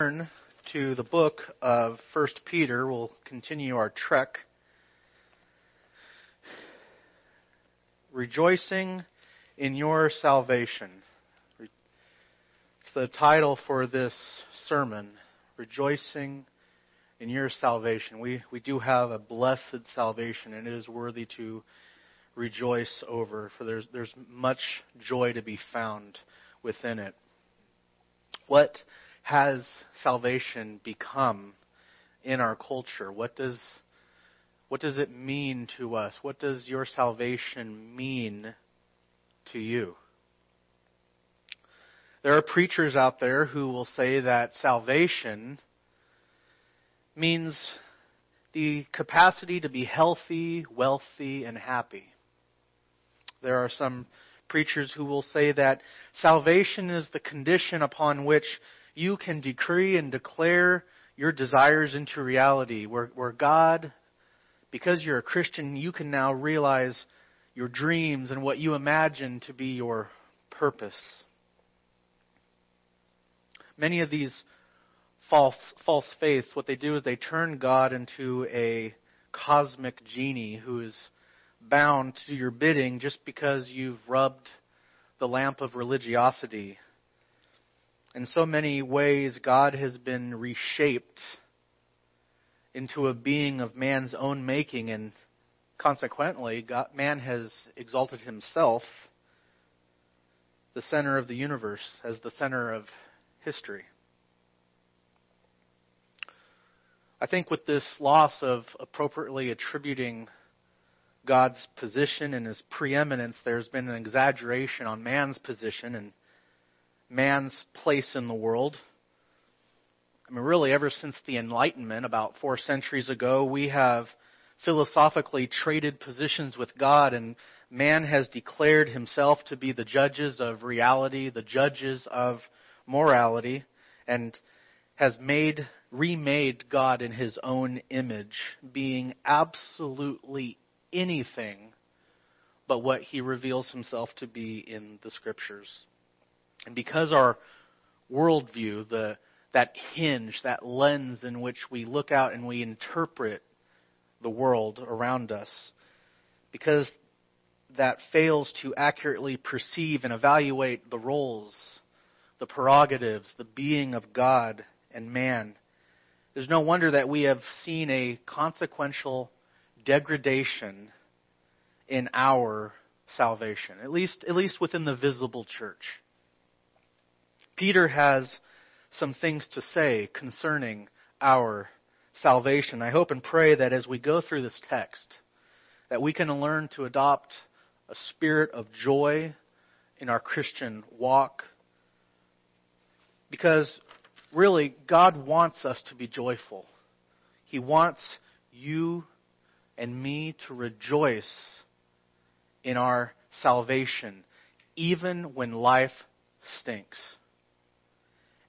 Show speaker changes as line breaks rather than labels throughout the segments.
turn to the book of First Peter, we'll continue our trek. Rejoicing in your salvation. It's the title for this sermon. Rejoicing in your salvation. We, we do have a blessed salvation, and it is worthy to rejoice over, for there's, there's much joy to be found within it. What has salvation become in our culture? What does what does it mean to us? What does your salvation mean to you? There are preachers out there who will say that salvation means the capacity to be healthy, wealthy, and happy. There are some preachers who will say that salvation is the condition upon which you can decree and declare your desires into reality, where, where God, because you're a Christian, you can now realize your dreams and what you imagine to be your purpose. Many of these false, false faiths, what they do is they turn God into a cosmic genie who is bound to your bidding just because you've rubbed the lamp of religiosity in so many ways, God has been reshaped into a being of man's own making, and consequently, God, man has exalted himself, the center of the universe, as the center of history. I think with this loss of appropriately attributing God's position and his preeminence, there's been an exaggeration on man's position and man's place in the world. I mean, really, ever since the Enlightenment, about four centuries ago, we have philosophically traded positions with God, and man has declared himself to be the judges of reality, the judges of morality, and has made, remade God in his own image, being absolutely anything but what he reveals himself to be in the scriptures. And because our worldview, the, that hinge, that lens in which we look out and we interpret the world around us, because that fails to accurately perceive and evaluate the roles, the prerogatives, the being of God and man, there's no wonder that we have seen a consequential degradation in our salvation, at least, at least within the visible church. Peter has some things to say concerning our salvation. I hope and pray that as we go through this text, that we can learn to adopt a spirit of joy in our Christian walk. Because really, God wants us to be joyful. He wants you and me to rejoice in our salvation, even when life stinks.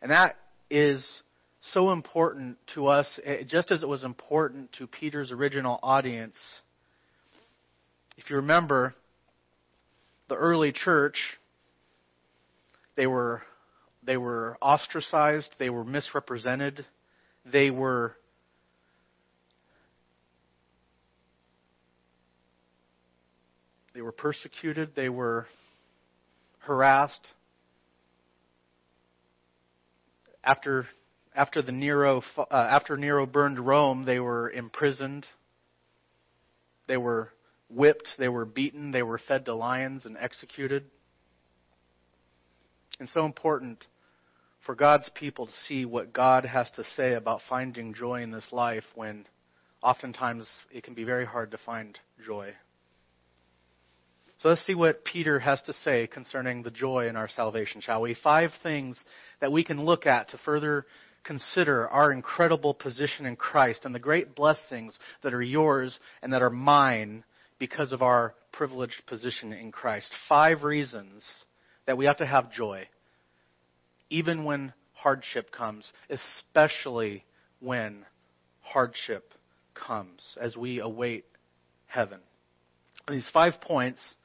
And that is so important to us, eh, just as it was important to Peter's original audience. If you remember, the early church, they were, they were ostracized, they were misrepresented, they were they were persecuted, they were harassed, after after the Nero uh, after Nero burned Rome, they were imprisoned. They were whipped, they were beaten, they were fed to lions and executed. And so important for God's people to see what God has to say about finding joy in this life when oftentimes it can be very hard to find joy. So let's see what Peter has to say concerning the joy in our salvation, shall we? Five things that we can look at to further consider our incredible position in Christ and the great blessings that are yours and that are mine because of our privileged position in Christ. Five reasons that we have to have joy, even when hardship comes, especially when hardship comes as we await heaven. These five points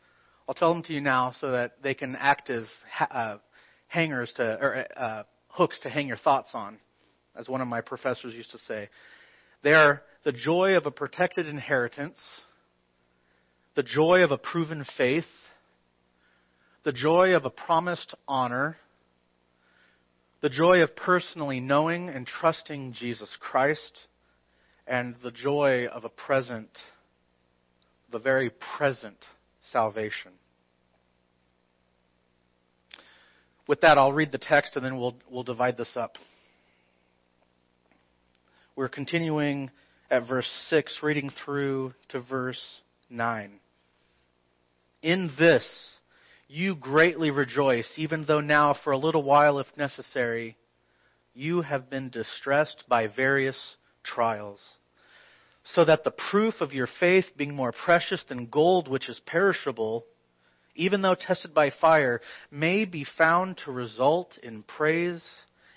I'll tell them to you now so that they can act as uh, hangers to or uh, hooks to hang your thoughts on as one of my professors used to say. They are the joy of a protected inheritance, the joy of a proven faith, the joy of a promised honor, the joy of personally knowing and trusting Jesus Christ, and the joy of a present, the very present salvation. With that, I'll read the text and then we'll, we'll divide this up. We're continuing at verse 6, reading through to verse 9. In this you greatly rejoice, even though now, for a little while, if necessary, you have been distressed by various trials, so that the proof of your faith, being more precious than gold which is perishable, even though tested by fire, may be found to result in praise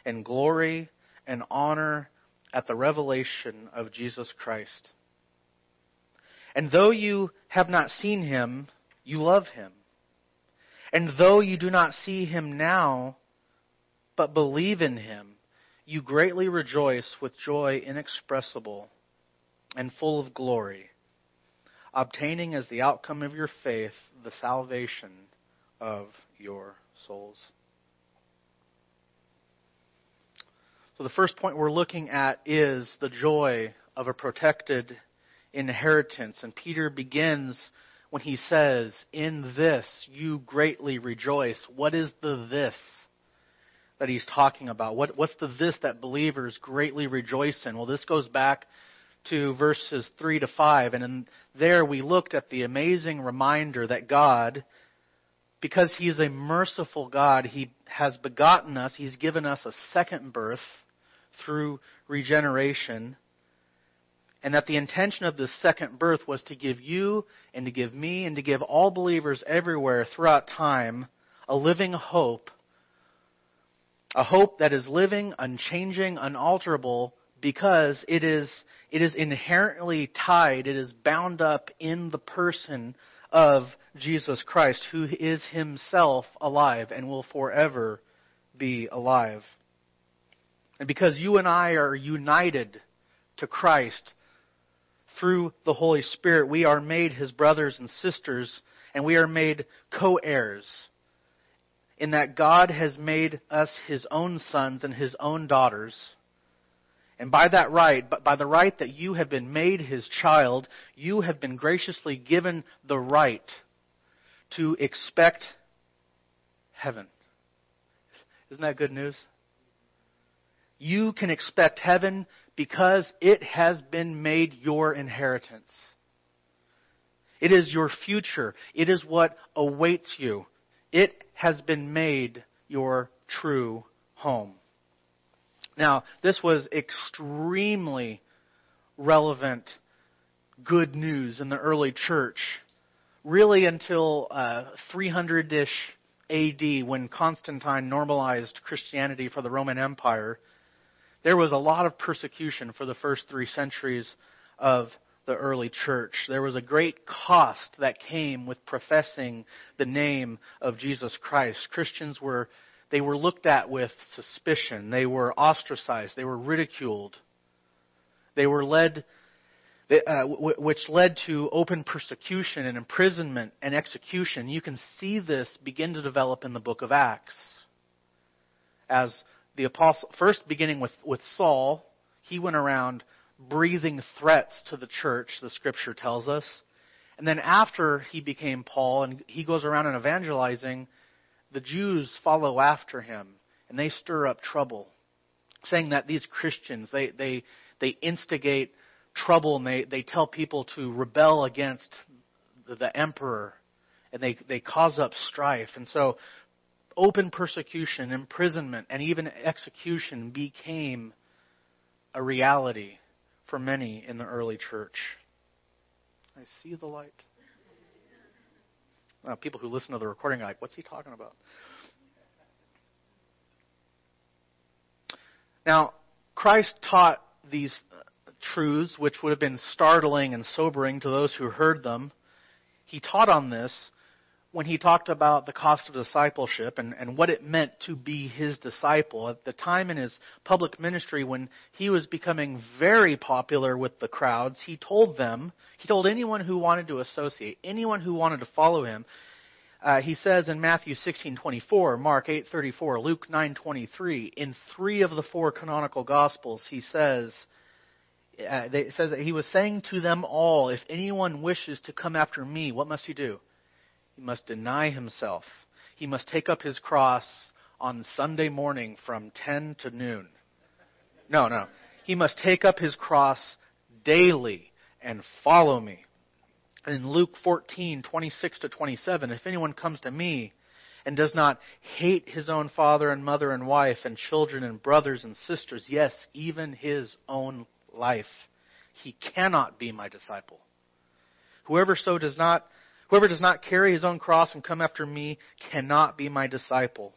and glory and honor at the revelation of Jesus Christ. And though you have not seen him, you love him. And though you do not see him now, but believe in him, you greatly rejoice with joy inexpressible and full of glory, obtaining as the outcome of your faith the salvation of your souls. So the first point we're looking at is the joy of a protected inheritance. And Peter begins when he says, In this you greatly rejoice. What is the this that he's talking about? What, what's the this that believers greatly rejoice in? Well, this goes back to verses 3 to 5. And in there we looked at the amazing reminder that God, because He is a merciful God, He has begotten us, He's given us a second birth through regeneration and that the intention of this second birth was to give you and to give me and to give all believers everywhere throughout time a living hope, a hope that is living, unchanging, unalterable, because it is, it is inherently tied, it is bound up in the person of Jesus Christ, who is himself alive and will forever be alive. And because you and I are united to Christ, through the Holy Spirit, we are made his brothers and sisters, and we are made co heirs. In that God has made us his own sons and his own daughters. And by that right, by the right that you have been made his child, you have been graciously given the right to expect heaven. Isn't that good news? You can expect heaven because it has been made your inheritance. It is your future. It is what awaits you. It has been made your true home. Now, this was extremely relevant good news in the early church, really until 300 uh, ish AD when Constantine normalized Christianity for the Roman Empire there was a lot of persecution for the first three centuries of the early church. There was a great cost that came with professing the name of Jesus Christ. Christians were they were looked at with suspicion. They were ostracized. They were ridiculed. They were led, uh, which led to open persecution and imprisonment and execution. You can see this begin to develop in the book of Acts as the apostle, first beginning with, with Saul, he went around breathing threats to the church, the scripture tells us. And then after he became Paul and he goes around and evangelizing, the Jews follow after him and they stir up trouble, saying that these Christians, they, they, they instigate trouble and they, they tell people to rebel against the, the emperor and they, they cause up strife. And so open persecution, imprisonment, and even execution became a reality for many in the early church. I see the light. Well, people who listen to the recording are like, what's he talking about? Now, Christ taught these uh, truths, which would have been startling and sobering to those who heard them. He taught on this when he talked about the cost of discipleship and, and what it meant to be his disciple, at the time in his public ministry when he was becoming very popular with the crowds, he told them, he told anyone who wanted to associate, anyone who wanted to follow him, uh, he says in Matthew 16:24, Mark 8:34, Luke 9:23, in three of the four canonical gospels, he says, uh, they, says that he was saying to them all, if anyone wishes to come after me, what must he do? He must deny himself. He must take up his cross on Sunday morning from 10 to noon. No, no. He must take up his cross daily and follow me. In Luke 14, 26 to 27, if anyone comes to me and does not hate his own father and mother and wife and children and brothers and sisters, yes, even his own life, he cannot be my disciple. Whoever so does not Whoever does not carry his own cross and come after me cannot be my disciple.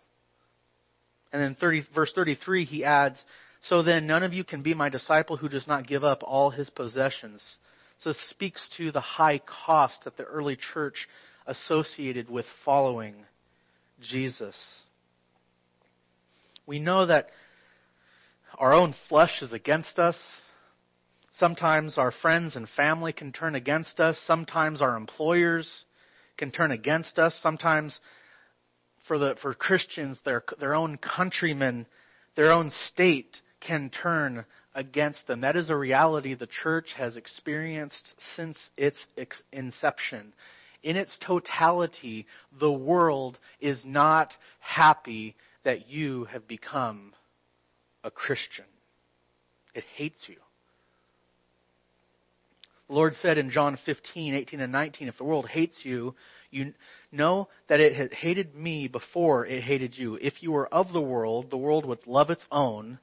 And then 30, verse 33, he adds, So then none of you can be my disciple who does not give up all his possessions. So it speaks to the high cost that the early church associated with following Jesus. We know that our own flesh is against us. Sometimes our friends and family can turn against us. Sometimes our employers can turn against us. Sometimes for the for Christians, their their own countrymen, their own state can turn against them. That is a reality the church has experienced since its inception. In its totality, the world is not happy that you have become a Christian. It hates you. The Lord said in John 15, 18, and 19, if the world hates you, you know that it had hated me before it hated you. If you were of the world, the world would love its own.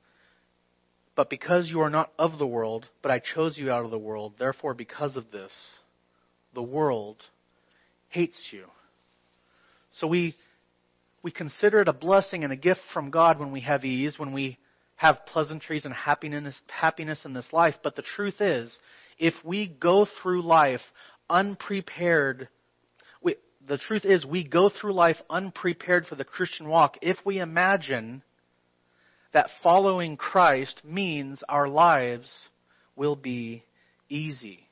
But because you are not of the world, but I chose you out of the world, therefore because of this, the world hates you. So we, we consider it a blessing and a gift from God when we have ease, when we have pleasantries and happiness, happiness in this life. But the truth is, if we go through life unprepared, we, the truth is we go through life unprepared for the Christian walk if we imagine that following Christ means our lives will be easy.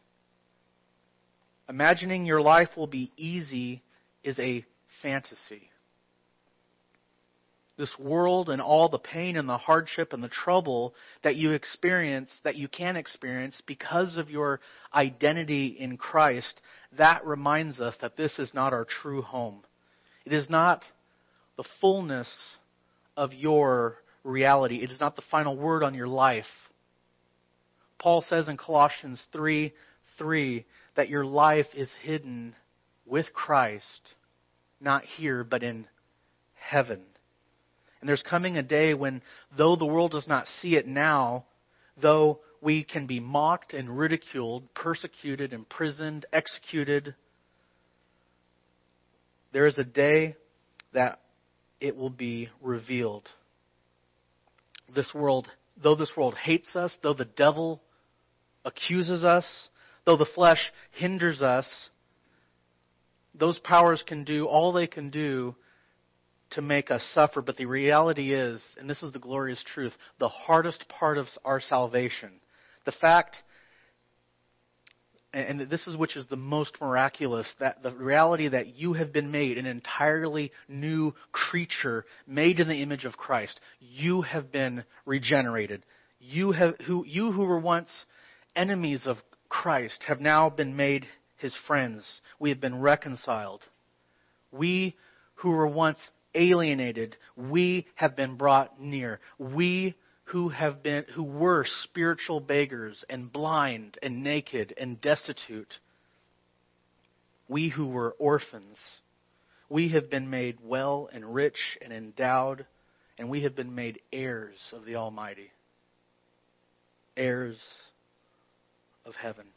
Imagining your life will be easy is a fantasy this world and all the pain and the hardship and the trouble that you experience, that you can experience because of your identity in Christ, that reminds us that this is not our true home. It is not the fullness of your reality. It is not the final word on your life. Paul says in Colossians 3 3 that your life is hidden with Christ, not here, but in heaven. And there's coming a day when, though the world does not see it now, though we can be mocked and ridiculed, persecuted, imprisoned, executed, there is a day that it will be revealed. This world, though this world hates us, though the devil accuses us, though the flesh hinders us, those powers can do all they can do to make us suffer, but the reality is, and this is the glorious truth, the hardest part of our salvation, the fact, and this is which is the most miraculous, that the reality that you have been made an entirely new creature, made in the image of Christ. You have been regenerated. You have who you who were once enemies of Christ have now been made his friends. We have been reconciled. We who were once alienated, we have been brought near. We who have been who were spiritual beggars and blind and naked and destitute, we who were orphans, we have been made well and rich and endowed, and we have been made heirs of the Almighty. Heirs of heaven.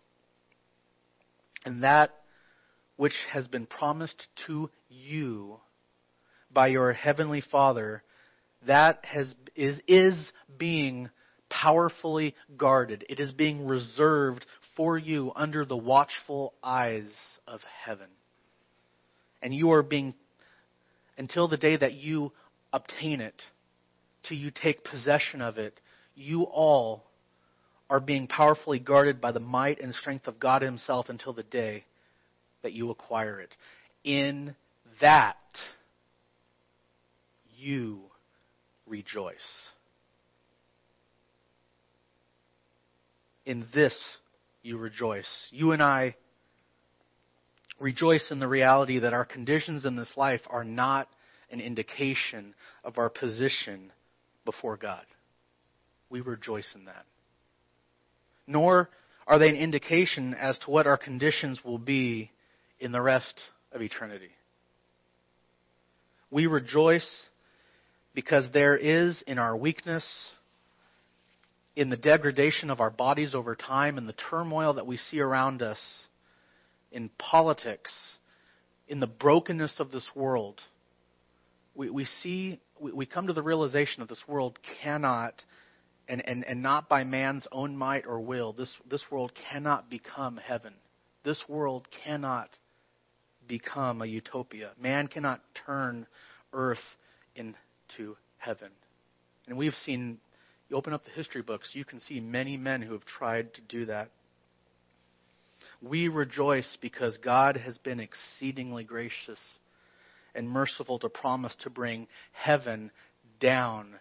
And that which has been promised to you by your heavenly Father, that has, is, is being powerfully guarded. It is being reserved for you under the watchful eyes of heaven. And you are being, until the day that you obtain it, till you take possession of it, you all are being powerfully guarded by the might and strength of God Himself until the day that you acquire it. In that, you rejoice. In this, you rejoice. You and I rejoice in the reality that our conditions in this life are not an indication of our position before God. We rejoice in that. Nor are they an indication as to what our conditions will be in the rest of eternity. We rejoice because there is in our weakness, in the degradation of our bodies over time, in the turmoil that we see around us, in politics, in the brokenness of this world, we, we see, we, we come to the realization that this world cannot, and, and, and not by man's own might or will, this, this world cannot become heaven. This world cannot become a utopia. Man cannot turn earth into heaven. And we've seen, you open up the history books, you can see many men who have tried to do that. We rejoice because God has been exceedingly gracious and merciful to promise to bring heaven down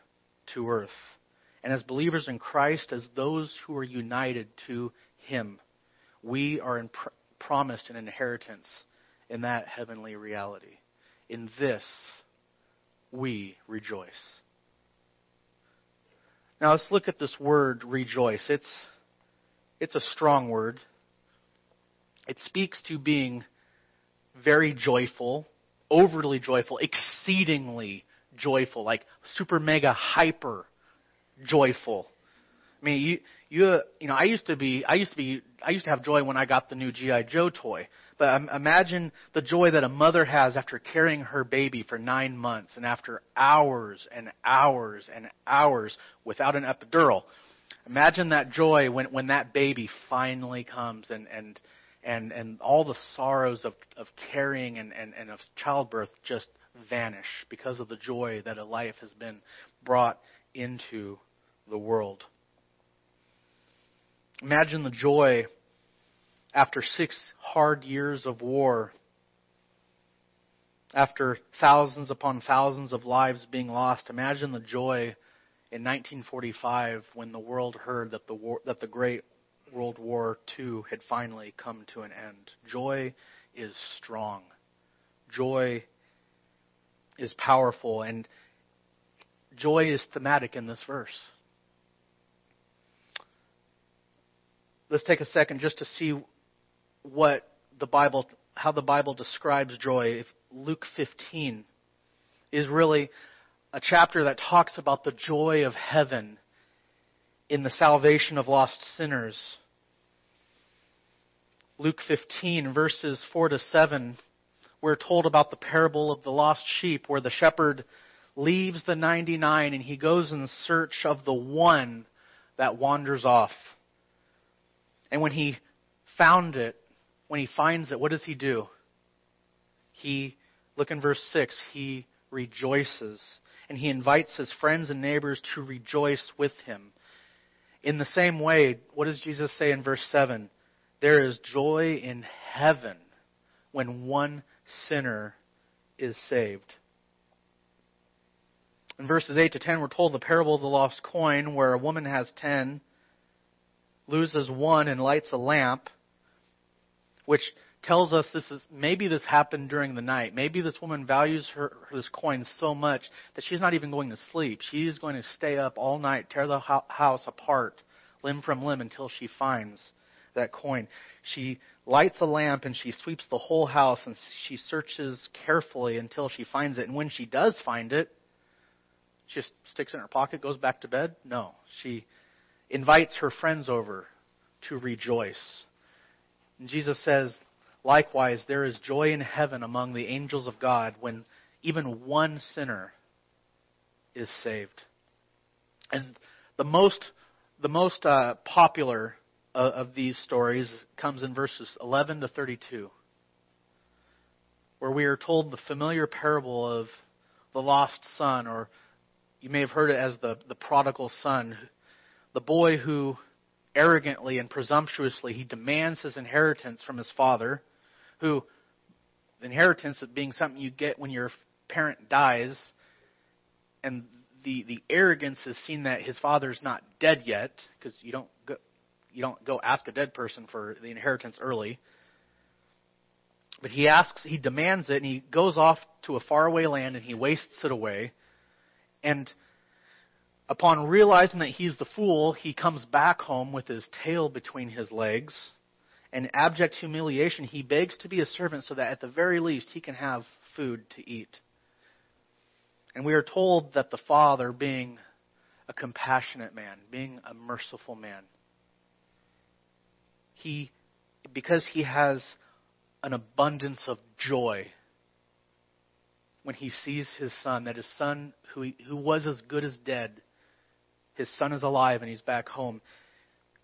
to earth. And as believers in Christ, as those who are united to Him, we are pr- promised an inheritance in that heavenly reality. In this, we rejoice. Now let's look at this word rejoice. It's, it's a strong word. It speaks to being very joyful, overly joyful, exceedingly joyful, like super mega hyper joyful. I mean, you you you know, I used to be I used to be I used to have joy when I got the new GI Joe toy. But um, imagine the joy that a mother has after carrying her baby for 9 months and after hours and hours and hours without an epidural. Imagine that joy when when that baby finally comes and and and and all the sorrows of of carrying and and, and of childbirth just vanish because of the joy that a life has been brought into the world. Imagine the joy after six hard years of war, after thousands upon thousands of lives being lost. Imagine the joy in 1945 when the world heard that the war, that the Great World War II had finally come to an end. Joy is strong. Joy is powerful and joy is thematic in this verse. let's take a second just to see what the Bible, how the Bible describes joy. If Luke 15 is really a chapter that talks about the joy of heaven in the salvation of lost sinners. Luke 15, verses 4 to 7, we're told about the parable of the lost sheep, where the shepherd leaves the 99 and he goes in search of the one that wanders off. And when he found it, when he finds it, what does he do? He, look in verse 6, he rejoices. And he invites his friends and neighbors to rejoice with him. In the same way, what does Jesus say in verse 7? There is joy in heaven when one sinner is saved. In verses 8 to 10, we're told the parable of the lost coin, where a woman has ten loses one and lights a lamp, which tells us this is maybe this happened during the night. Maybe this woman values her this coin so much that she's not even going to sleep. She's going to stay up all night, tear the house apart, limb from limb until she finds that coin. She lights a lamp and she sweeps the whole house and she searches carefully until she finds it. And when she does find it, she just sticks it in her pocket, goes back to bed. No, she invites her friends over to rejoice. And Jesus says, likewise, there is joy in heaven among the angels of God when even one sinner is saved. And the most, the most uh, popular of, of these stories comes in verses 11 to 32, where we are told the familiar parable of the lost son, or you may have heard it as the, the prodigal son, the boy who arrogantly and presumptuously he demands his inheritance from his father, who inheritance of being something you get when your parent dies, and the the arrogance is seen that his father's not dead yet, because you don't go, you don't go ask a dead person for the inheritance early. But he asks, he demands it, and he goes off to a faraway land and he wastes it away. And upon realizing that he's the fool, he comes back home with his tail between his legs. In abject humiliation, he begs to be a servant so that at the very least he can have food to eat. And we are told that the Father, being a compassionate man, being a merciful man, he, because he has an abundance of joy when he sees his son, that his son, who, who was as good as dead, his son is alive and he's back home.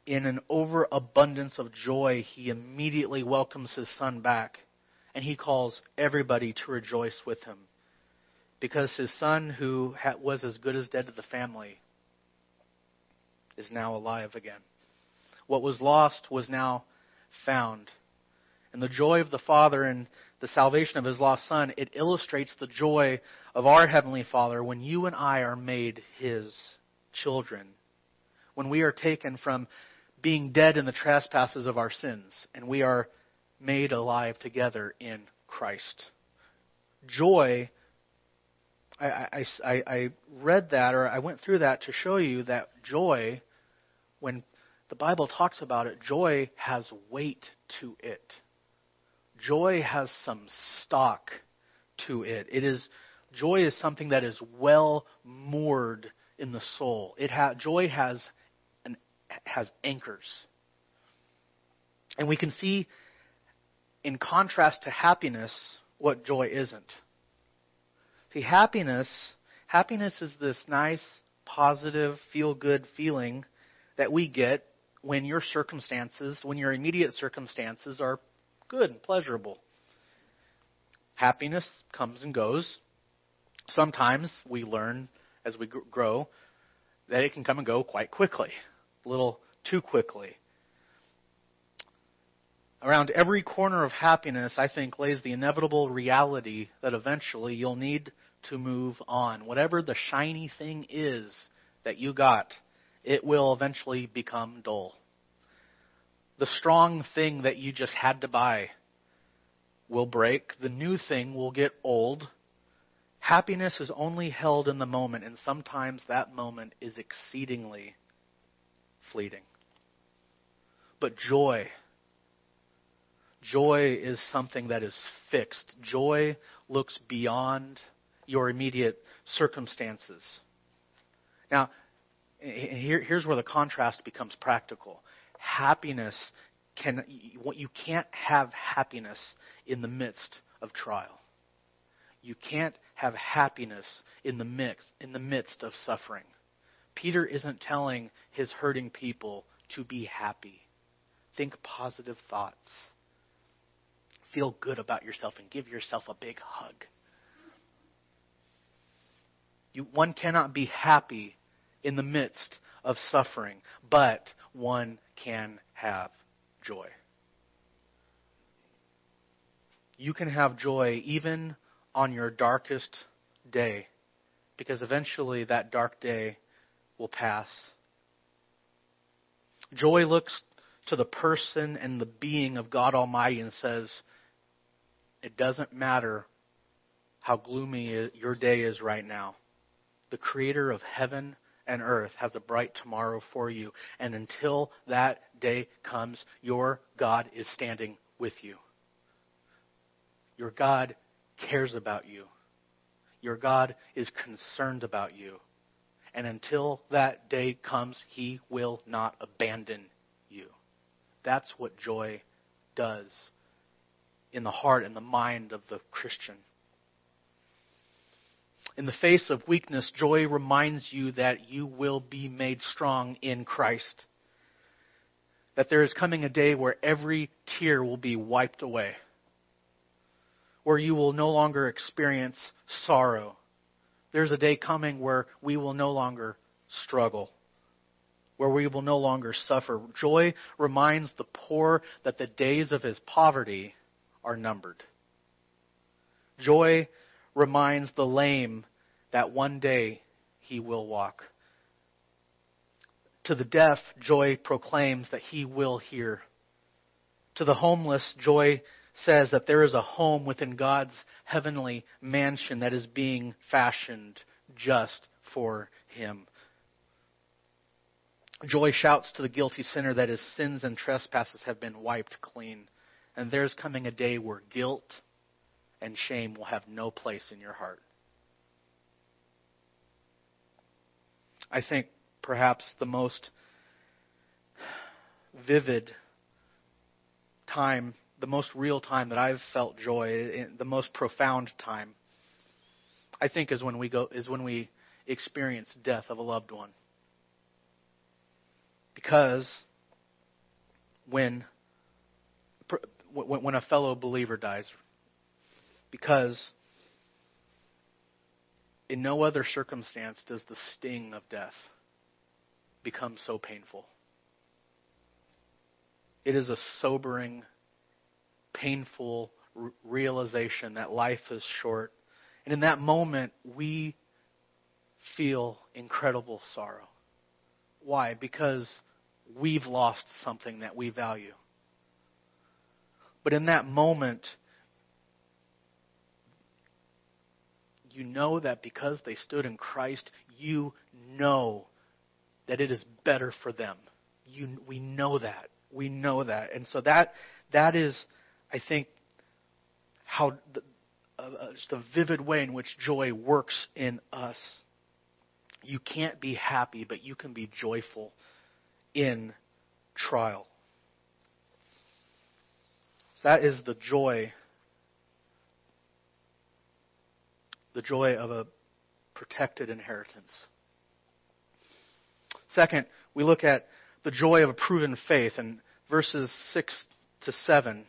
In an overabundance of joy, he immediately welcomes his son back and he calls everybody to rejoice with him because his son, who was as good as dead to the family, is now alive again. What was lost was now found. And the joy of the Father and the salvation of his lost son, it illustrates the joy of our Heavenly Father when you and I are made his children. When we are taken from being dead in the trespasses of our sins and we are made alive together in Christ. Joy I, I, I read that or I went through that to show you that joy, when the Bible talks about it, joy has weight to it. Joy has some stock to it. It is joy is something that is well moored in the soul. It ha, joy has an, has anchors, and we can see in contrast to happiness what joy isn't. See, happiness, happiness is this nice, positive, feel good feeling that we get when your circumstances, when your immediate circumstances are good and pleasurable. Happiness comes and goes. Sometimes we learn as we grow that it can come and go quite quickly, a little too quickly. Around every corner of happiness, I think, lays the inevitable reality that eventually you'll need to move on. Whatever the shiny thing is that you got, it will eventually become dull. The strong thing that you just had to buy will break. The new thing will get old. Happiness is only held in the moment, and sometimes that moment is exceedingly fleeting. But joy, Joy is something that is fixed. Joy looks beyond your immediate circumstances. Now, here, here's where the contrast becomes practical. Happiness can, you can't have happiness in the midst of trial. You can't have happiness in the mix, in the midst of suffering. Peter isn't telling his hurting people to be happy. Think positive thoughts feel good about yourself and give yourself a big hug. You, one cannot be happy in the midst of suffering, but one can have joy. You can have joy even on your darkest day, because eventually that dark day will pass. Joy looks to the person and the being of God Almighty and says, it doesn't matter how gloomy your day is right now. The creator of heaven and earth has a bright tomorrow for you. And until that day comes, your God is standing with you. Your God cares about you. Your God is concerned about you. And until that day comes, He will not abandon you. That's what joy does in the heart and the mind of the Christian. In the face of weakness, joy reminds you that you will be made strong in Christ. That there is coming a day where every tear will be wiped away. Where you will no longer experience sorrow. There's a day coming where we will no longer struggle, where we will no longer suffer. Joy reminds the poor that the days of his poverty are numbered. Joy reminds the lame that one day he will walk. To the deaf, joy proclaims that he will hear. To the homeless, joy says that there is a home within God's heavenly mansion that is being fashioned just for him. Joy shouts to the guilty sinner that his sins and trespasses have been wiped clean. And there's coming a day where guilt and shame will have no place in your heart. I think perhaps the most vivid time, the most real time that I've felt joy, the most profound time, I think is when we go is when we experience death of a loved one. Because when when a fellow believer dies, because in no other circumstance does the sting of death become so painful. It is a sobering, painful realization that life is short. And in that moment, we feel incredible sorrow. Why? Because we've lost something that we value. But in that moment, you know that because they stood in Christ, you know that it is better for them. You, we know that. We know that. And so that, that is, I think, how the, uh, just a vivid way in which joy works in us. You can't be happy, but you can be joyful in trial. So that is the joy the joy of a protected inheritance. Second, we look at the joy of a proven faith in verses 6 to 7.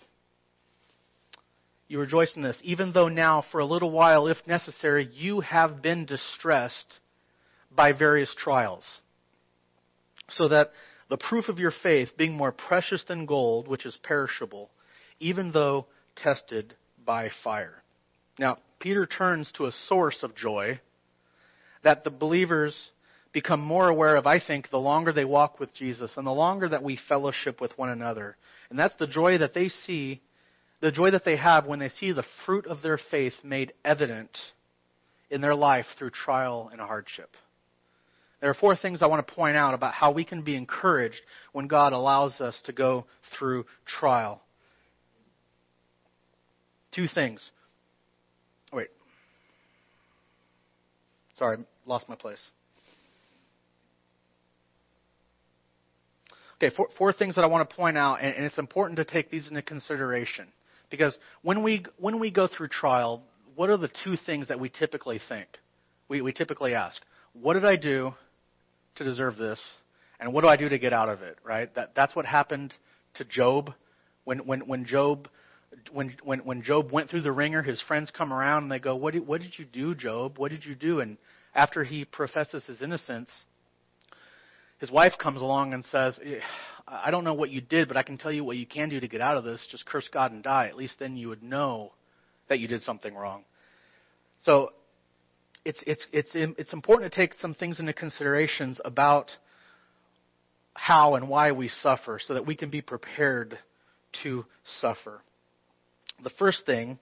You rejoice in this, even though now, for a little while, if necessary, you have been distressed by various trials, so that the proof of your faith, being more precious than gold, which is perishable, even though tested by fire. Now, Peter turns to a source of joy that the believers become more aware of, I think, the longer they walk with Jesus and the longer that we fellowship with one another. And that's the joy that they see, the joy that they have when they see the fruit of their faith made evident in their life through trial and hardship. There are four things I want to point out about how we can be encouraged when God allows us to go through trial. Two things. Oh, wait. Sorry, lost my place. Okay, four, four things that I want to point out, and, and it's important to take these into consideration. Because when we, when we go through trial, what are the two things that we typically think? We, we typically ask, what did I do to deserve this? And what do I do to get out of it, right? That, that's what happened to Job. When, when, when Job when when when Job went through the ringer, his friends come around and they go, "What did, what did you do, Job? What did you do?" And after he professes his innocence, his wife comes along and says, "I don't know what you did, but I can tell you what you can do to get out of this. Just curse God and die. At least then you would know that you did something wrong." So it's it's it's it's important to take some things into considerations about how and why we suffer so that we can be prepared to suffer. The first thing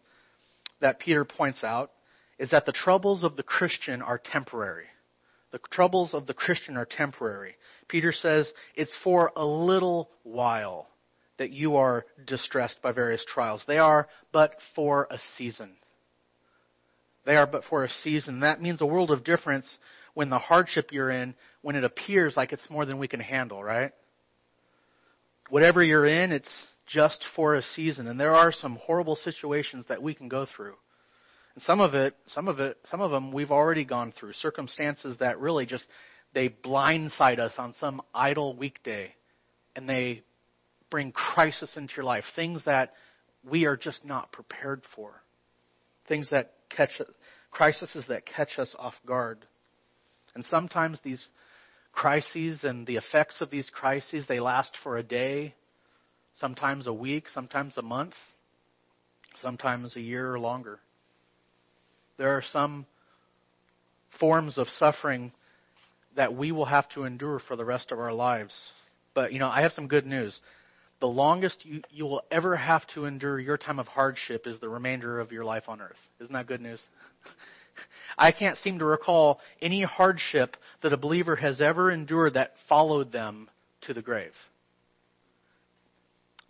that Peter points out is that the troubles of the Christian are temporary. The troubles of the Christian are temporary. Peter says it's for a little while that you are distressed by various trials. They are but for a season. They are but for a season. That means a world of difference when the hardship you're in, when it appears like it's more than we can handle, right? Whatever you're in, it's just for a season. And there are some horrible situations that we can go through. And some of it, some of it, some of them we've already gone through. Circumstances that really just, they blindside us on some idle weekday. And they bring crisis into your life. Things that we are just not prepared for. things that catch crises that catch us off guard. And sometimes these crises and the effects of these crises they last for a day, sometimes a week, sometimes a month, sometimes a year or longer. There are some forms of suffering that we will have to endure for the rest of our lives. But, you know, I have some good news. The longest you, you will ever have to endure your time of hardship is the remainder of your life on earth. Isn't that good news? I can't seem to recall any hardship that a believer has ever endured that followed them to the grave.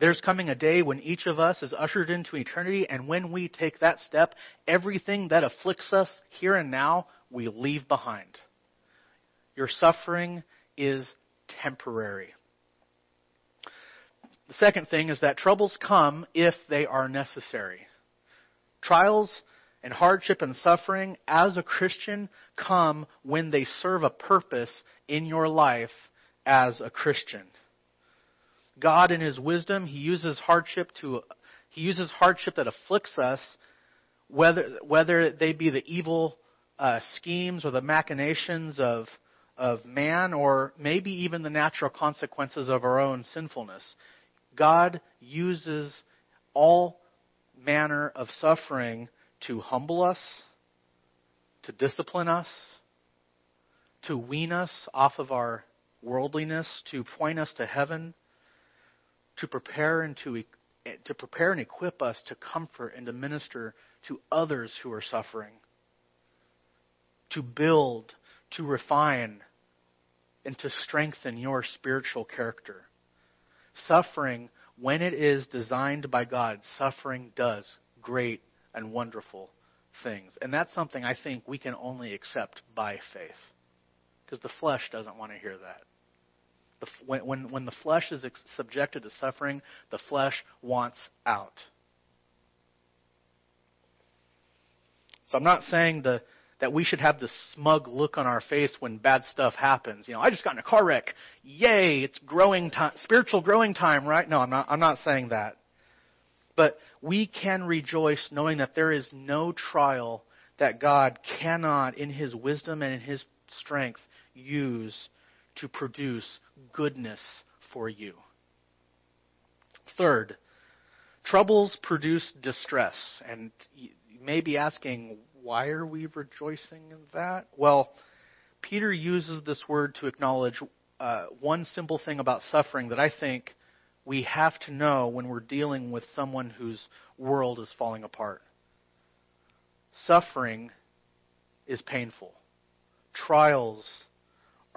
There's coming a day when each of us is ushered into eternity, and when we take that step, everything that afflicts us here and now, we leave behind. Your suffering is temporary. The second thing is that troubles come if they are necessary. Trials and hardship and suffering as a Christian come when they serve a purpose in your life as a Christian. God in his wisdom, he uses hardship to he uses hardship that afflicts us whether whether they be the evil uh, schemes or the machinations of of man or maybe even the natural consequences of our own sinfulness. God uses all manner of suffering to humble us, to discipline us, to wean us off of our worldliness, to point us to heaven, to prepare and to, eh, to prepare and equip us to comfort and to minister to others who are suffering, to build, to refine, and to strengthen your spiritual character. Suffering, when it is designed by God, suffering does great and wonderful things. And that's something I think we can only accept by faith. Because the flesh doesn't want to hear that. The, when, when, when the flesh is ex- subjected to suffering, the flesh wants out. So I'm not saying the, that we should have this smug look on our face when bad stuff happens. You know, I just got in a car wreck. Yay, it's growing time, spiritual growing time, right? No, I'm not, I'm not saying that. But we can rejoice knowing that there is no trial that God cannot, in His wisdom and in His strength, use to produce goodness for you. Third, troubles produce distress. And you may be asking, why are we rejoicing in that? Well, Peter uses this word to acknowledge uh, one simple thing about suffering that I think we have to know when we're dealing with someone whose world is falling apart. Suffering is painful. Trials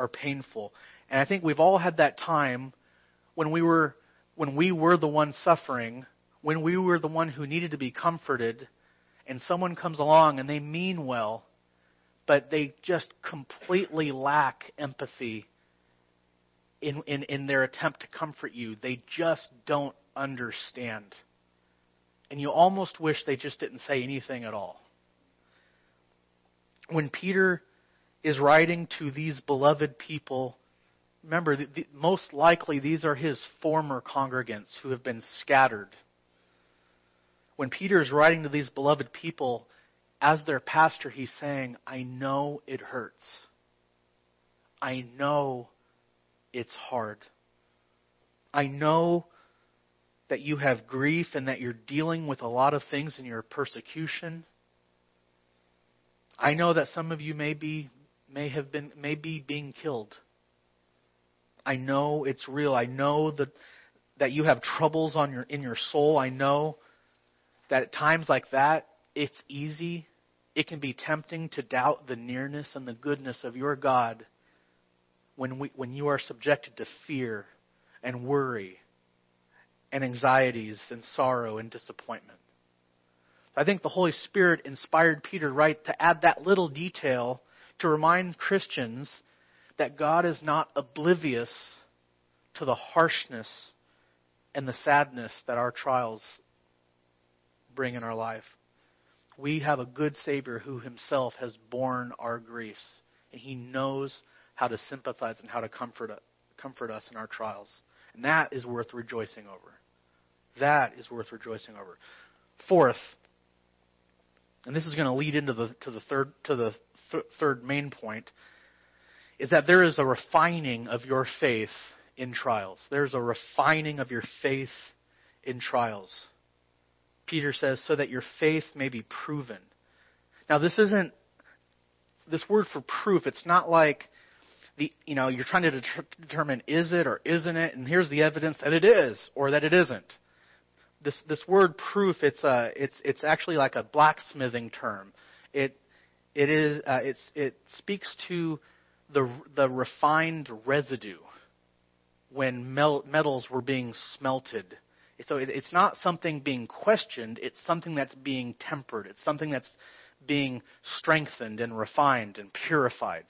are painful. And I think we've all had that time when we were when we were the one suffering, when we were the one who needed to be comforted, and someone comes along and they mean well, but they just completely lack empathy in, in, in their attempt to comfort you. They just don't understand. And you almost wish they just didn't say anything at all. When Peter is writing to these beloved people, remember, the, the, most likely these are his former congregants who have been scattered. When Peter is writing to these beloved people, as their pastor, he's saying, I know it hurts. I know it's hard. I know that you have grief and that you're dealing with a lot of things in your persecution. I know that some of you may be may have been may be being killed. I know it's real. I know that that you have troubles on your in your soul. I know that at times like that it's easy. It can be tempting to doubt the nearness and the goodness of your God when, we, when you are subjected to fear and worry and anxieties and sorrow and disappointment. I think the Holy Spirit inspired Peter right to add that little detail to remind Christians that God is not oblivious to the harshness and the sadness that our trials bring in our life. We have a good Savior who himself has borne our griefs, and he knows how to sympathize and how to comfort, comfort us in our trials. And that is worth rejoicing over. That is worth rejoicing over. Fourth, and this is going to lead into the to the third to the th- third main point, is that there is a refining of your faith in trials. There's a refining of your faith in trials. Peter says, so that your faith may be proven. Now, this isn't this word for proof. It's not like the you know you're trying to det- determine is it or isn't it, and here's the evidence that it is or that it isn't. This this word proof it's a it's it's actually like a blacksmithing term. It it is uh, it speaks to the the refined residue when mel- metals were being smelted. So it, it's not something being questioned. It's something that's being tempered. It's something that's being strengthened and refined and purified.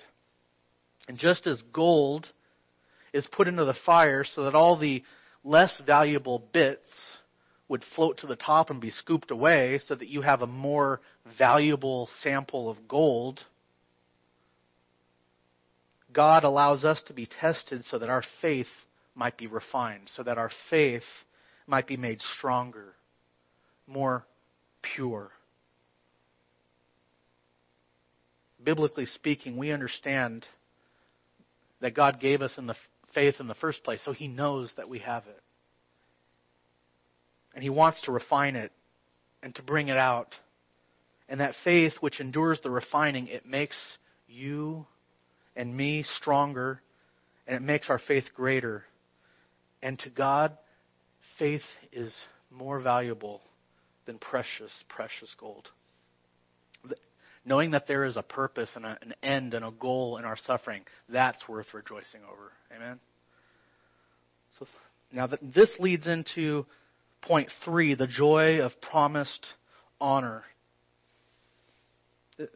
And just as gold is put into the fire so that all the less valuable bits would float to the top and be scooped away so that you have a more valuable sample of gold, God allows us to be tested so that our faith might be refined, so that our faith might be made stronger, more pure. Biblically speaking, we understand that God gave us in the faith in the first place, so He knows that we have it. And He wants to refine it and to bring it out. And that faith which endures the refining, it makes you and me stronger, and it makes our faith greater. And to God, faith is more valuable than precious, precious gold. Knowing that there is a purpose and a, an end and a goal in our suffering, that's worth rejoicing over. Amen? So now that this leads into point three the joy of promised honor.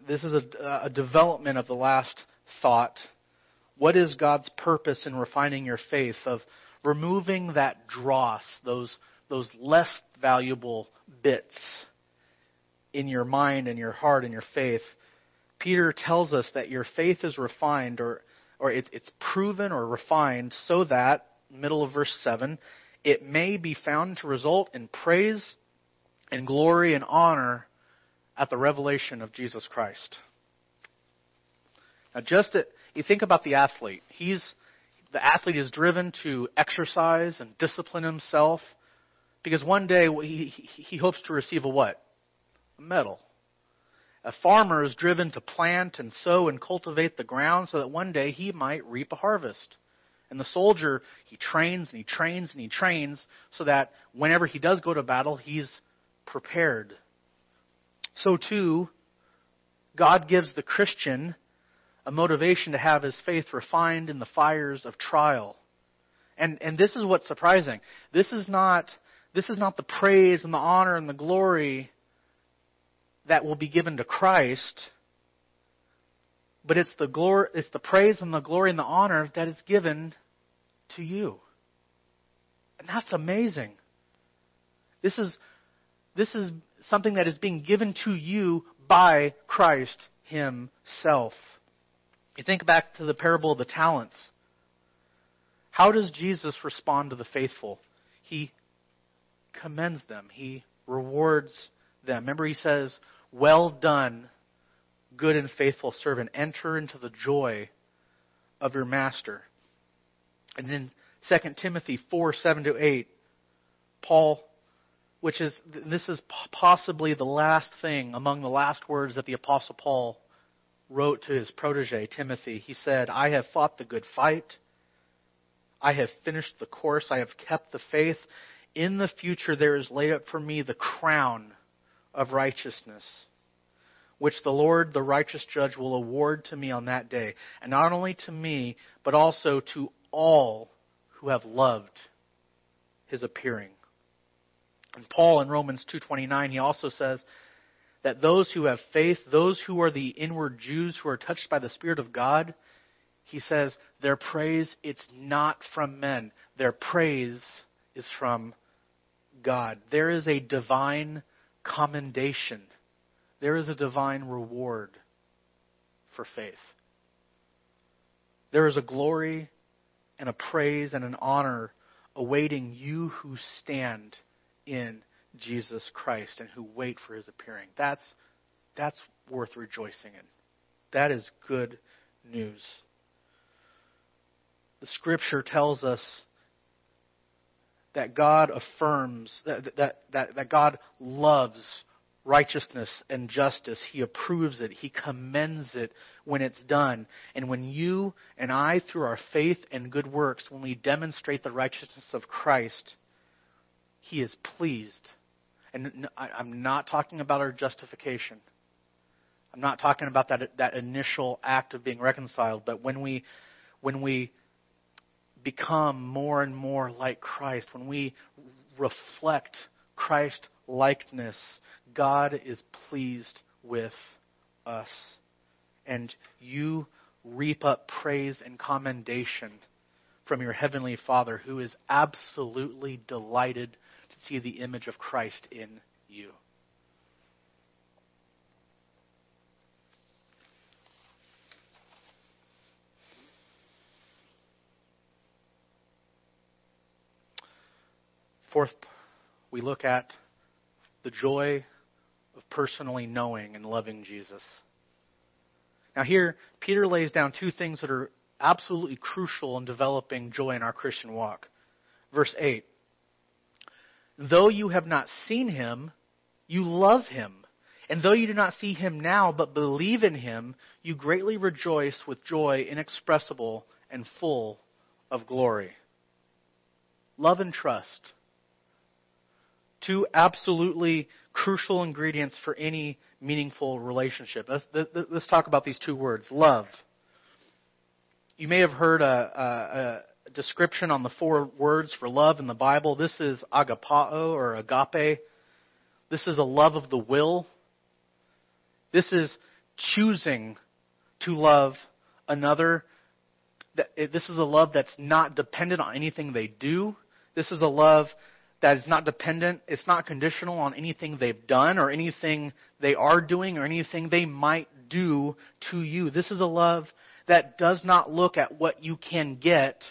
This is a, a development of the last thought. What is God's purpose in refining your faith? Of removing that dross, those, those less valuable bits in your mind and your heart and your faith. Peter tells us that your faith is refined or, or it, it's proven or refined so that, middle of verse 7, it may be found to result in praise and glory and honor at the revelation of Jesus Christ. Now, just you think about the athlete. He's the athlete is driven to exercise and discipline himself because one day he, he hopes to receive a what? A medal. A farmer is driven to plant and sow and cultivate the ground so that one day he might reap a harvest. And the soldier, he trains and he trains and he trains so that whenever he does go to battle, he's prepared. So too, God gives the Christian a motivation to have his faith refined in the fires of trial. And, and this is what's surprising. This is not, this is not the praise and the honor and the glory that will be given to Christ, but it's the glory, it's the praise and the glory and the honor that is given to you. And that's amazing. This is, this is something that is being given to you by Christ Himself. You think back to the parable of the talents. How does Jesus respond to the faithful? He commends them, he rewards them. Remember, he says, Well done, good and faithful servant. Enter into the joy of your master. And then 2 Timothy 4 7 to 8, Paul, which is, this is possibly the last thing among the last words that the Apostle Paul wrote to his protege, Timothy, he said, I have fought the good fight. I have finished the course. I have kept the faith. In the future, there is laid up for me the crown of righteousness, which the Lord, the righteous judge, will award to me on that day. And not only to me, but also to all who have loved his appearing. And Paul in Romans 2:29 he also says that those who have faith, those who are the inward Jews who are touched by the Spirit of God, he says, their praise, it's not from men. Their praise is from God. There is a divine commendation. There is a divine reward for faith. There is a glory and a praise and an honor awaiting you who stand in Jesus Christ and who wait for his appearing. That's That's worth rejoicing in. That is good news. The scripture tells us that God affirms, that, that, that, that God loves righteousness and justice. He approves it. He commends it when it's done. And when you and I, through our faith and good works, when we demonstrate the righteousness of Christ, He is pleased. And I'm not talking about our justification. I'm not talking about that, that initial act of being reconciled, but when we, when we become more and more like Christ, when we reflect Christ likeness, God is pleased with us. And you reap up praise and commendation from your heavenly Father, who is absolutely delighted to see the image of Christ in you. Fourth, we look at the joy of personally knowing and loving Jesus. Now, here, Peter lays down two things that are absolutely crucial in developing joy in our Christian walk. Verse 8 Though you have not seen him, you love him. And though you do not see him now, but believe in him, you greatly rejoice with joy inexpressible and full of glory. Love and trust two absolutely crucial ingredients for any meaningful relationship. Let's, let's talk about these two words love. You may have heard a, a, a description on the four words for love in the Bible. This is agapao or agape. This is a love of the will. This is choosing to love another. This is a love that's not dependent on anything they do. This is a love that is not dependent, it's not conditional on anything they've done or anything they are doing or anything they might do to you. This is a love that does not look at what you can get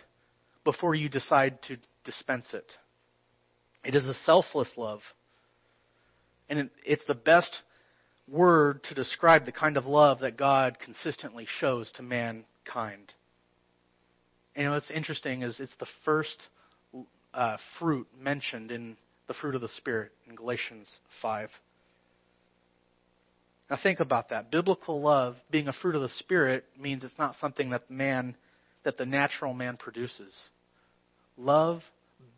before you decide to dispense it. It is a selfless love. And it's the best word to describe the kind of love that God consistently shows to mankind. And you know what's interesting is it's the first uh, fruit mentioned in the fruit of the Spirit in Galatians 5. Now think about that. Biblical love, being a fruit of the Spirit, means it's not something that man, that the natural man produces. Love,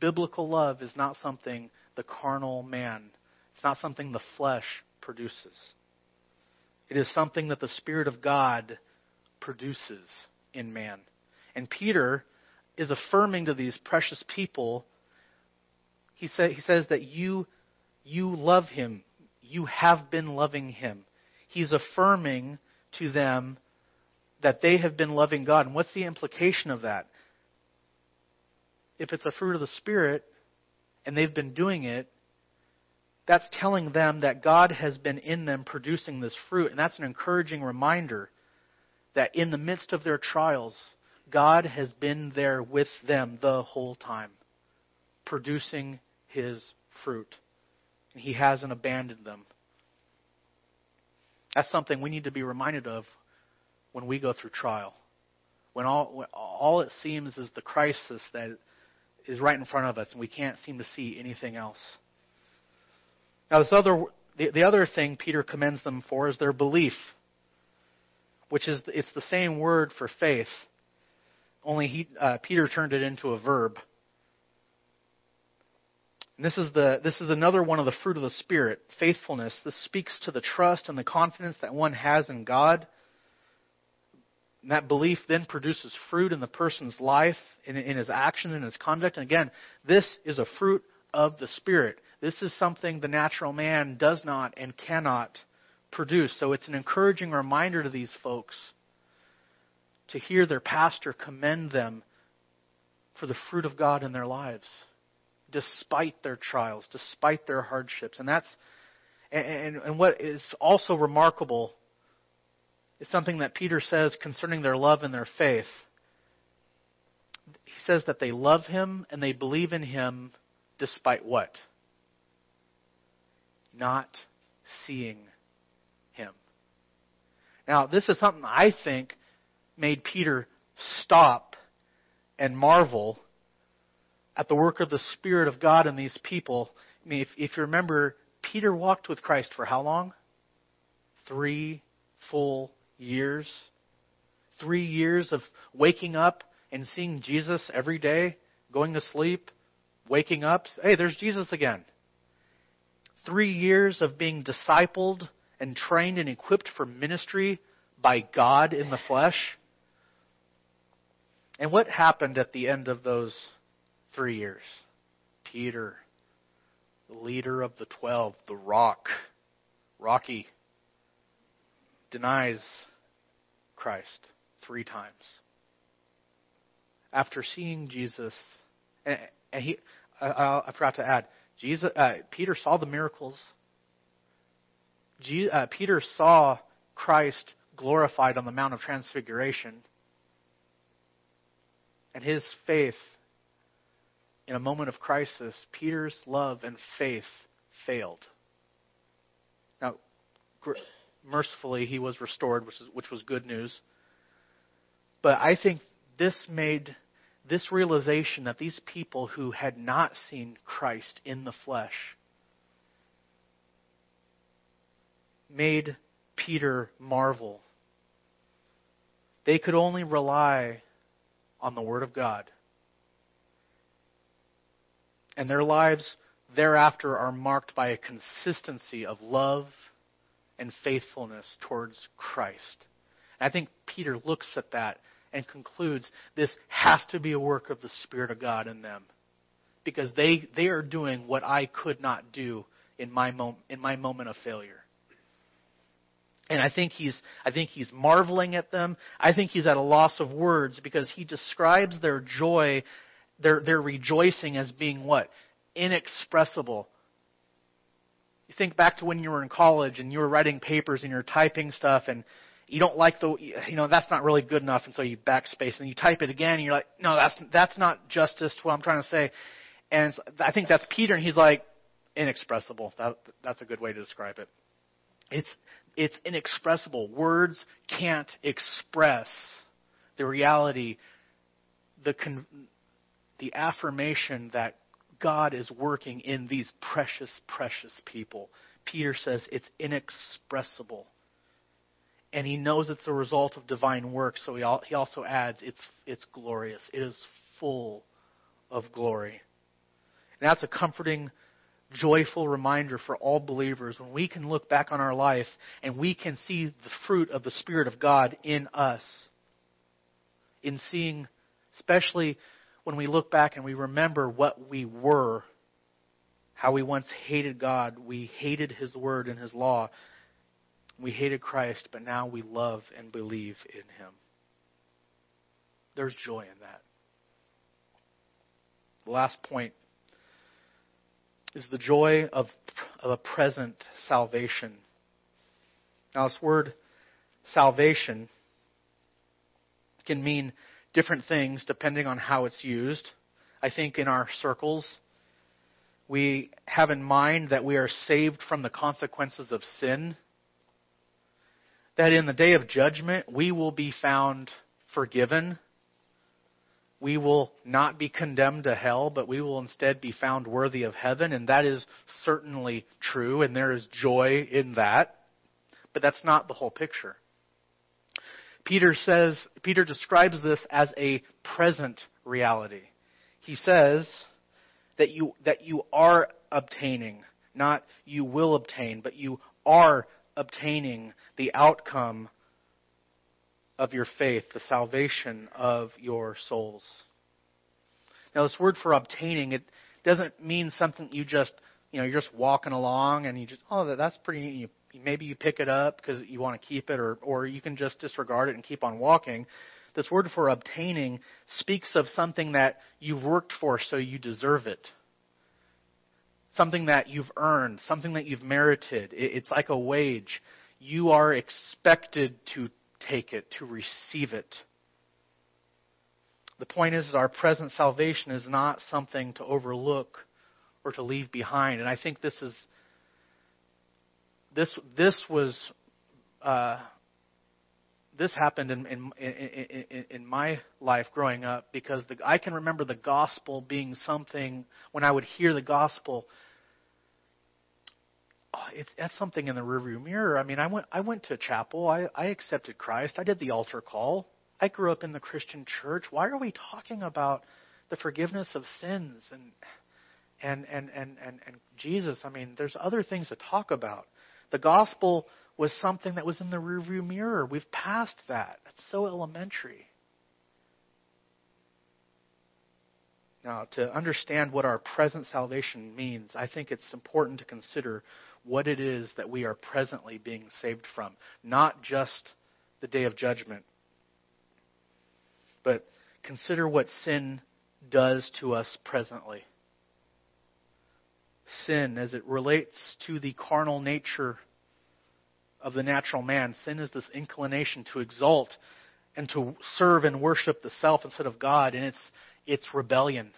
biblical love, is not something the carnal man, it's not something the flesh produces. It is something that the Spirit of God produces in man. And Peter is affirming to these precious people, he, say, he says that you, you love him. You have been loving him. He's affirming to them that they have been loving God. And what's the implication of that? If it's a fruit of the Spirit and they've been doing it, that's telling them that God has been in them producing this fruit. And that's an encouraging reminder that in the midst of their trials, God has been there with them the whole time, producing his fruit. And he hasn't abandoned them. That's something we need to be reminded of when we go through trial. When all, when all it seems is the crisis that is right in front of us and we can't seem to see anything else. Now, this other, the, the other thing Peter commends them for is their belief, which is it's the same word for faith only he, uh, Peter turned it into a verb. And this is the this is another one of the fruit of the spirit, faithfulness. This speaks to the trust and the confidence that one has in God. And that belief then produces fruit in the person's life, in, in his action, in his conduct. And again, this is a fruit of the Spirit. This is something the natural man does not and cannot produce. So it's an encouraging reminder to these folks to hear their pastor commend them for the fruit of God in their lives, despite their trials, despite their hardships. And that's and, and what is also remarkable is something that Peter says concerning their love and their faith. He says that they love him and they believe in him despite what? Not seeing him. Now, this is something I think made Peter stop and marvel at the work of the Spirit of God in these people. I mean, if, if you remember, Peter walked with Christ for how long? Three full years. Three years of waking up and seeing Jesus every day, going to sleep, waking up. Hey, there's Jesus again. Three years of being discipled and trained and equipped for ministry by God in the flesh. And what happened at the end of those three years? Peter, the leader of the twelve, the rock, Rocky, denies Christ three times. After seeing Jesus, and, and he, I, I, forgot to add, Jesus, uh, Peter saw the miracles. Je, uh, Peter saw Christ glorified on the Mount of Transfiguration. And his faith, in a moment of crisis, Peter's love and faith failed. Now, mercifully, he was restored, which, is, which was good news. But I think this made this realization that these people who had not seen Christ in the flesh made Peter marvel. They could only rely on the Word of God. And their lives thereafter are marked by a consistency of love and faithfulness towards Christ. And I think Peter looks at that and concludes this has to be a work of the Spirit of God in them. Because they, they are doing what I could not do in my, mom, in my moment of failure. And I think he's I think he's marveling at them. I think he's at a loss of words because he describes their joy, their their rejoicing as being what? Inexpressible. You think back to when you were in college and you were writing papers and you're typing stuff and you don't like the you know that's not really good enough and so you backspace and you type it again and you're like no that's that's not justice to what I'm trying to say and I think that's Peter and he's like inexpressible that that's a good way to describe it it's it's inexpressible. Words can't express the reality, the, con- the affirmation that God is working in these precious, precious people. Peter says it's inexpressible. And he knows it's a result of divine work, so he, al- he also adds it's, it's glorious. It is full of glory. And that's a comforting joyful reminder for all believers when we can look back on our life and we can see the fruit of the Spirit of God in us. In seeing, especially when we look back and we remember what we were, how we once hated God, we hated His Word and His law, we hated Christ, but now we love and believe in Him. There's joy in that. The last point is the joy of, of a present salvation. Now, this word salvation can mean different things depending on how it's used. I think in our circles, we have in mind that we are saved from the consequences of sin. That in the day of judgment, we will be found forgiven we will not be condemned to hell, but we will instead be found worthy of heaven, and that is certainly true, and there is joy in that. But that's not the whole picture. Peter says, Peter describes this as a present reality. He says that you, that you are obtaining, not you will obtain, but you are obtaining the outcome of your faith, the salvation of your souls. Now, this word for obtaining, it doesn't mean something you just, you know, you're just walking along and you just, oh, that's pretty neat. You, maybe you pick it up because you want to keep it, or, or you can just disregard it and keep on walking. This word for obtaining speaks of something that you've worked for so you deserve it. Something that you've earned, something that you've merited. It's like a wage. You are expected to take it, to receive it. The point is, our present salvation is not something to overlook or to leave behind. And I think this is this this was uh, this happened in, in, in, in, my life growing up because the, I can remember the gospel being something, when I would hear the gospel, Ah, oh, it, that's something in the rearview mirror. I mean, I went, I went to chapel. I, I accepted Christ. I did the altar call. I grew up in the Christian church. Why are we talking about the forgiveness of sins and, and, and, and, and, and Jesus? I mean, there's other things to talk about. The gospel was something that was in the rearview mirror. We've passed that. That's so elementary. Now, to understand what our present salvation means, I think it's important to consider what it is that we are presently being saved from, not just the day of judgment, but consider what sin does to us presently. Sin, as it relates to the carnal nature of the natural man. Sin is this inclination to exalt and to serve and worship the self instead of God, and it's, it's rebellion.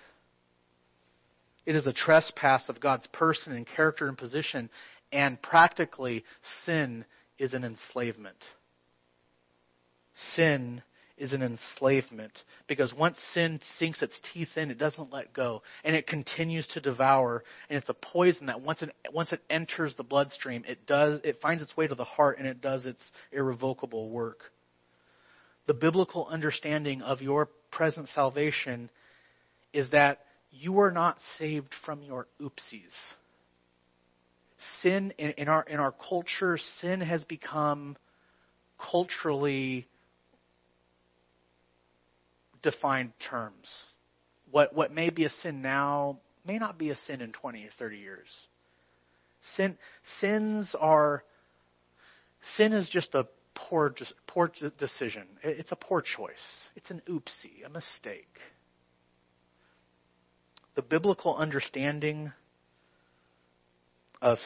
It is a trespass of God's person and character and position, and practically, sin is an enslavement. Sin is an enslavement because once sin sinks its teeth in, it doesn't let go and it continues to devour. And it's a poison that once it once it enters the bloodstream, it does it finds its way to the heart and it does its irrevocable work. The biblical understanding of your present salvation is that you are not saved from your oopsies. Sin in, in our in our culture, sin has become culturally defined terms. What, what may be a sin now may not be a sin in 20 or 30 years. Sin, sins are, sin is just a poor, poor decision. It's a poor choice. It's an oopsie, a mistake. The biblical understanding of,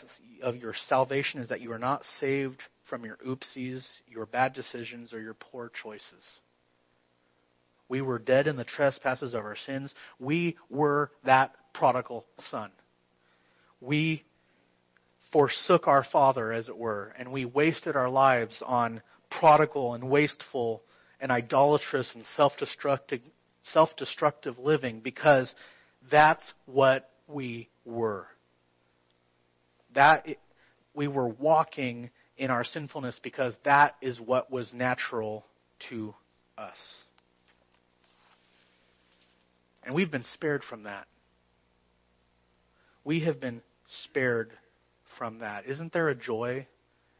of your salvation is that you are not saved from your oopsies, your bad decisions, or your poor choices. We were dead in the trespasses of our sins. We were that prodigal son. We forsook our father, as it were, and we wasted our lives on prodigal and wasteful and idolatrous and self-destructive, self-destructive living because that's what we were. That we were walking in our sinfulness because that is what was natural to us. And we've been spared from that. We have been spared from that. Isn't there a joy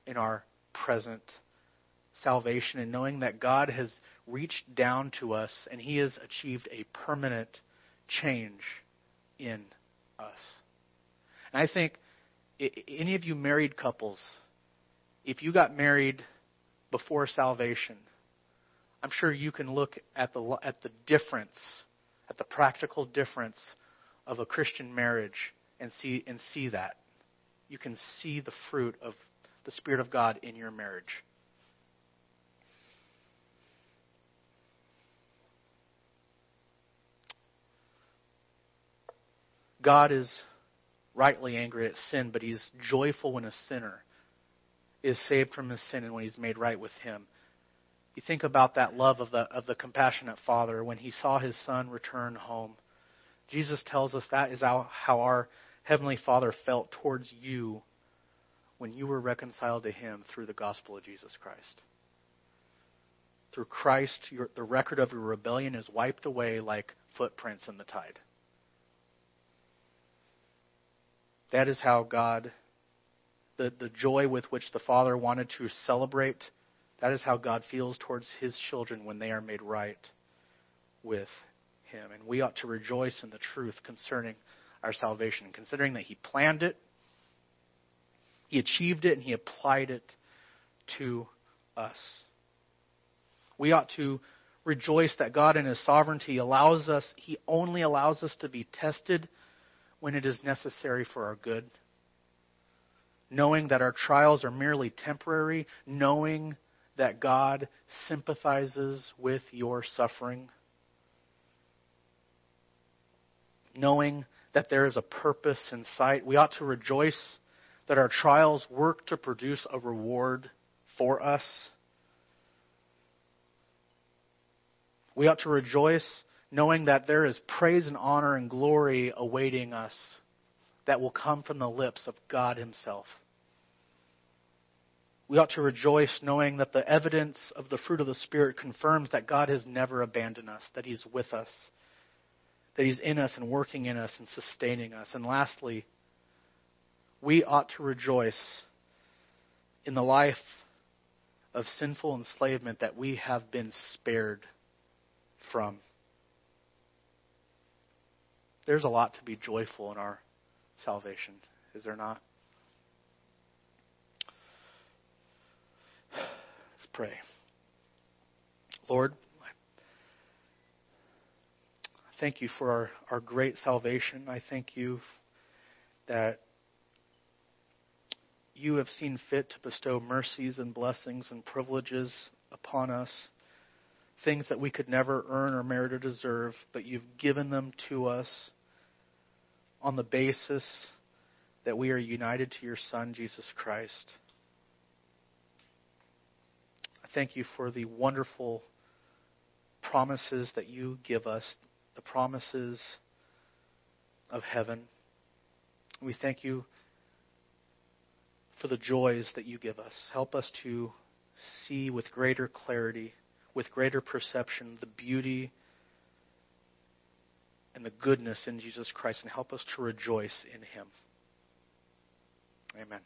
in our present salvation and knowing that God has reached down to us and He has achieved a permanent change in us? And I think any of you married couples, if you got married before salvation, I'm sure you can look at the at the difference at the practical difference of a Christian marriage and see and see that. You can see the fruit of the Spirit of God in your marriage. God is rightly angry at sin, but he's joyful when a sinner is saved from his sin and when he's made right with him. You think about that love of the, of the compassionate Father when he saw his Son return home. Jesus tells us that is how, how our Heavenly Father felt towards you when you were reconciled to him through the gospel of Jesus Christ. Through Christ, your, the record of your rebellion is wiped away like footprints in the tide. That is how God, the, the joy with which the Father wanted to celebrate that is how God feels towards his children when they are made right with him. And we ought to rejoice in the truth concerning our salvation, considering that he planned it, he achieved it, and he applied it to us. We ought to rejoice that God in his sovereignty allows us, he only allows us to be tested when it is necessary for our good. Knowing that our trials are merely temporary, knowing that God sympathizes with your suffering, knowing that there is a purpose in sight. We ought to rejoice that our trials work to produce a reward for us. We ought to rejoice knowing that there is praise and honor and glory awaiting us that will come from the lips of God Himself. We ought to rejoice knowing that the evidence of the fruit of the Spirit confirms that God has never abandoned us, that He's with us, that He's in us and working in us and sustaining us. And lastly, we ought to rejoice in the life of sinful enslavement that we have been spared from. There's a lot to be joyful in our salvation, is there not? Let's pray. Lord, I thank you for our, our great salvation. I thank you that you have seen fit to bestow mercies and blessings and privileges upon us, things that we could never earn or merit or deserve, but you've given them to us on the basis that we are united to your Son, Jesus Christ. I thank you for the wonderful promises that you give us, the promises of heaven. We thank you for the joys that you give us. Help us to see with greater clarity, with greater perception, the beauty and the goodness in Jesus Christ, and help us to rejoice in Him. Amen.